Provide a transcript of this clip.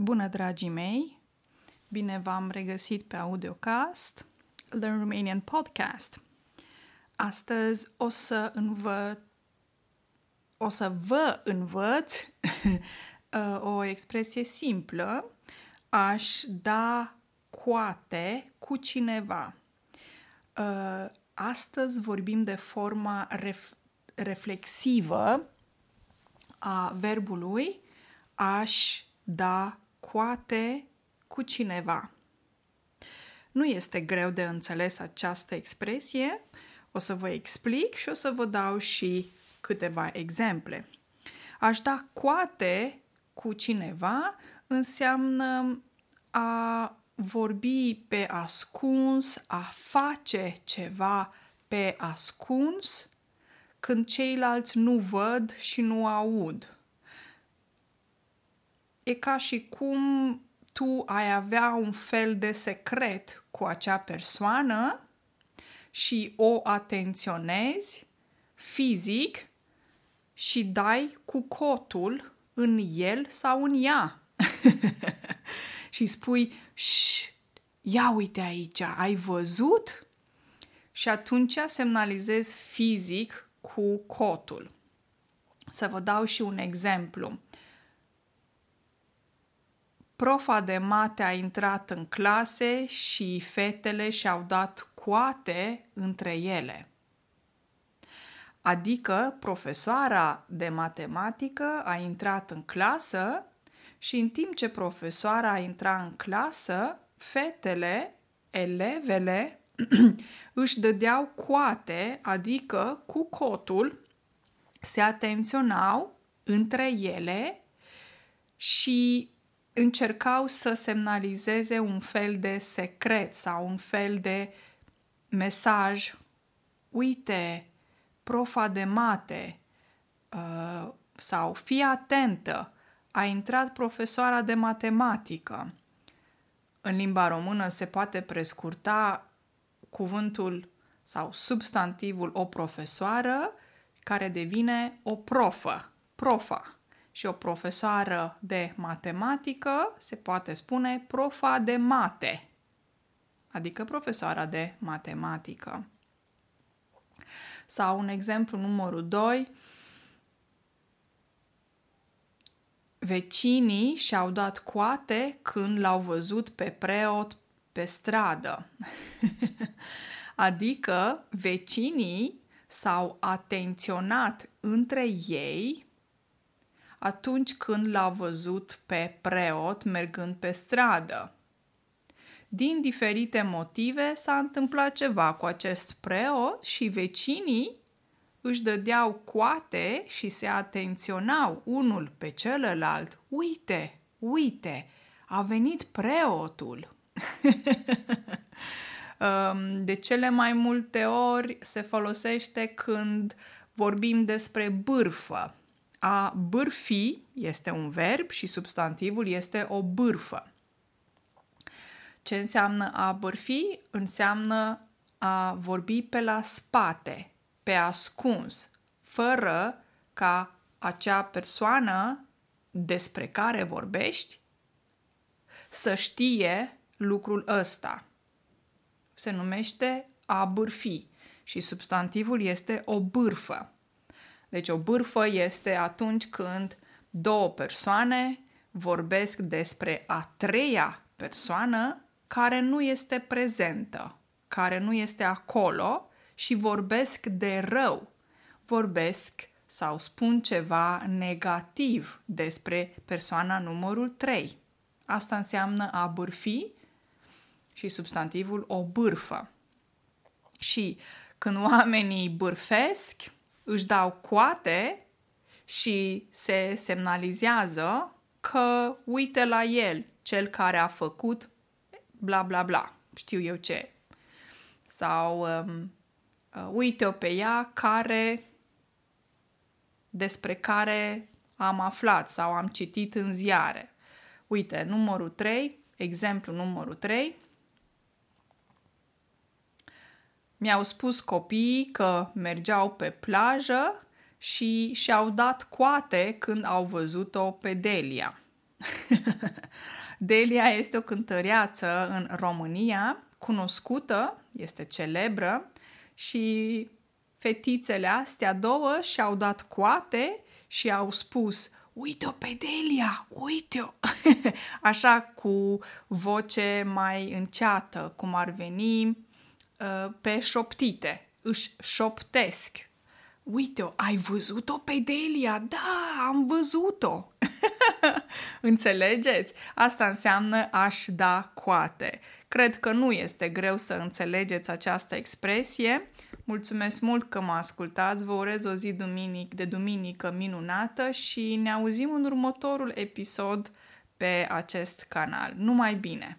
Bună, dragii mei! Bine v-am regăsit pe Audiocast, Learn Romanian Podcast. Astăzi o să învăț o să vă învăț uh, o expresie simplă, aș da coate cu cineva. Uh, astăzi vorbim de forma ref- reflexivă a verbului aș da coate cu cineva. Nu este greu de înțeles această expresie, o să vă explic și o să vă dau și câteva exemple. Aș da coate cu cineva înseamnă a vorbi pe ascuns, a face ceva pe ascuns când ceilalți nu văd și nu aud. E ca și cum tu ai avea un fel de secret cu acea persoană și o atenționezi fizic și dai cu cotul în el sau în ea. și spui, ia uite aici, ai văzut? Și atunci semnalizezi fizic cu cotul. Să vă dau și un exemplu. Profa de mate a intrat în clase și fetele și-au dat coate între ele. Adică profesoara de matematică a intrat în clasă și în timp ce profesoara a intrat în clasă, fetele, elevele, își dădeau coate, adică cu cotul, se atenționau între ele și încercau să semnalizeze un fel de secret sau un fel de mesaj. Uite, profa de mate uh, sau fii atentă, a intrat profesoara de matematică. În limba română se poate prescurta cuvântul sau substantivul o profesoară care devine o profă, profa. Și o profesoară de matematică se poate spune profa de mate, adică profesoara de matematică. Sau un exemplu numărul 2, vecinii și-au dat coate când l-au văzut pe preot pe stradă. adică vecinii s-au atenționat între ei atunci când l-au văzut pe preot mergând pe stradă. Din diferite motive s-a întâmplat ceva cu acest preot și vecinii își dădeau coate și se atenționau unul pe celălalt. Uite, uite, a venit preotul. De cele mai multe ori se folosește când vorbim despre bârfă. A bârfi este un verb și substantivul este o bârfă. Ce înseamnă a bârfi? Înseamnă a vorbi pe la spate, pe ascuns, fără ca acea persoană despre care vorbești să știe lucrul ăsta. Se numește a bârfi și substantivul este o bârfă. Deci o bârfă este atunci când două persoane vorbesc despre a treia persoană care nu este prezentă, care nu este acolo și vorbesc de rău. Vorbesc sau spun ceva negativ despre persoana numărul 3. Asta înseamnă a bârfi și substantivul o bârfă. Și când oamenii bârfesc, își dau coate și se semnalizează că uite la el, cel care a făcut bla bla bla, știu eu ce. Sau um, uh, uite-o pe ea care despre care am aflat sau am citit în ziare. Uite, numărul 3, exemplu numărul 3. Mi-au spus copiii că mergeau pe plajă și și-au dat coate când au văzut-o pe Delia. Delia este o cântăreață în România, cunoscută, este celebră și fetițele astea două și-au dat coate și au spus uite-o pe Delia, uite-o! Așa cu voce mai înceată, cum ar veni uh, pe șoptite. Își șoptesc. Uite-o, ai văzut-o pe Delia? Da, am văzut-o! Înțelegeți? Asta înseamnă aș da coate. Cred că nu este greu să înțelegeți această expresie. Mulțumesc mult că mă ascultați, vă urez o zi duminic, de duminică minunată și ne auzim în următorul episod pe acest canal. Numai bine!